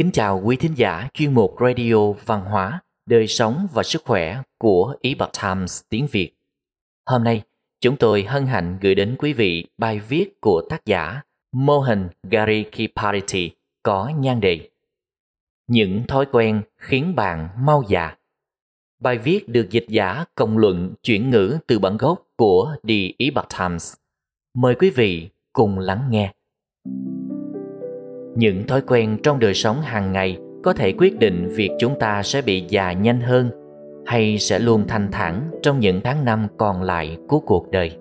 Kính chào quý thính giả chuyên mục Radio Văn hóa, Đời sống và Sức khỏe của Epoch Times tiếng Việt. Hôm nay, chúng tôi hân hạnh gửi đến quý vị bài viết của tác giả Mohan Gary Kiparity có nhan đề Những thói quen khiến bạn mau già. Bài viết được dịch giả công luận chuyển ngữ từ bản gốc của The Epoch Times. Mời quý vị cùng lắng nghe. Những thói quen trong đời sống hàng ngày có thể quyết định việc chúng ta sẽ bị già nhanh hơn hay sẽ luôn thanh thản trong những tháng năm còn lại của cuộc đời.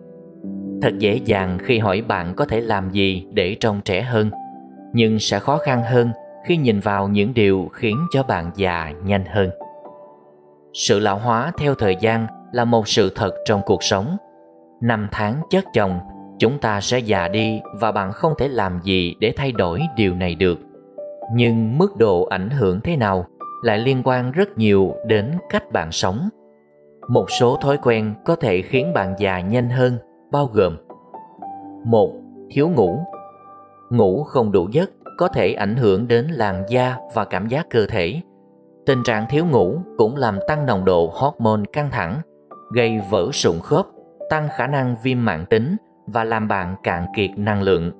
Thật dễ dàng khi hỏi bạn có thể làm gì để trông trẻ hơn, nhưng sẽ khó khăn hơn khi nhìn vào những điều khiến cho bạn già nhanh hơn. Sự lão hóa theo thời gian là một sự thật trong cuộc sống. Năm tháng chất chồng chúng ta sẽ già đi và bạn không thể làm gì để thay đổi điều này được. Nhưng mức độ ảnh hưởng thế nào lại liên quan rất nhiều đến cách bạn sống. Một số thói quen có thể khiến bạn già nhanh hơn, bao gồm một, thiếu ngủ. Ngủ không đủ giấc có thể ảnh hưởng đến làn da và cảm giác cơ thể. Tình trạng thiếu ngủ cũng làm tăng nồng độ hormone căng thẳng, gây vỡ sụn khớp, tăng khả năng viêm mạng tính và làm bạn cạn kiệt năng lượng.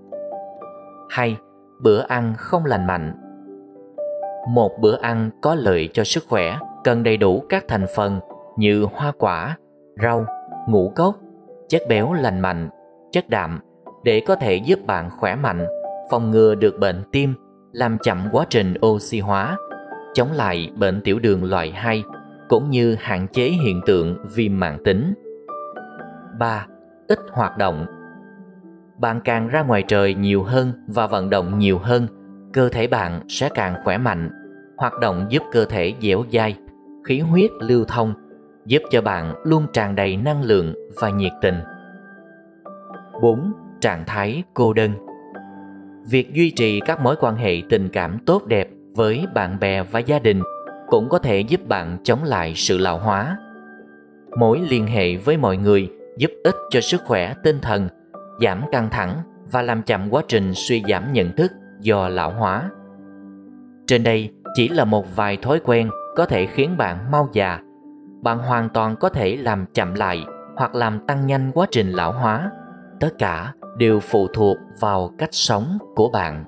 2. Bữa ăn không lành mạnh Một bữa ăn có lợi cho sức khỏe cần đầy đủ các thành phần như hoa quả, rau, ngũ cốc, chất béo lành mạnh, chất đạm để có thể giúp bạn khỏe mạnh, phòng ngừa được bệnh tim, làm chậm quá trình oxy hóa, chống lại bệnh tiểu đường loại 2 cũng như hạn chế hiện tượng viêm mãn tính. 3. Ít hoạt động bạn càng ra ngoài trời nhiều hơn và vận động nhiều hơn, cơ thể bạn sẽ càng khỏe mạnh. Hoạt động giúp cơ thể dẻo dai, khí huyết lưu thông, giúp cho bạn luôn tràn đầy năng lượng và nhiệt tình. 4. Trạng thái cô đơn Việc duy trì các mối quan hệ tình cảm tốt đẹp với bạn bè và gia đình cũng có thể giúp bạn chống lại sự lão hóa. Mối liên hệ với mọi người giúp ích cho sức khỏe tinh thần giảm căng thẳng và làm chậm quá trình suy giảm nhận thức do lão hóa. Trên đây chỉ là một vài thói quen có thể khiến bạn mau già. Bạn hoàn toàn có thể làm chậm lại hoặc làm tăng nhanh quá trình lão hóa. Tất cả đều phụ thuộc vào cách sống của bạn.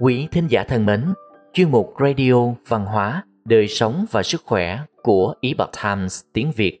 Quý thính giả thân mến, chuyên mục Radio Văn hóa, Đời sống và Sức khỏe của Epoch Times tiếng Việt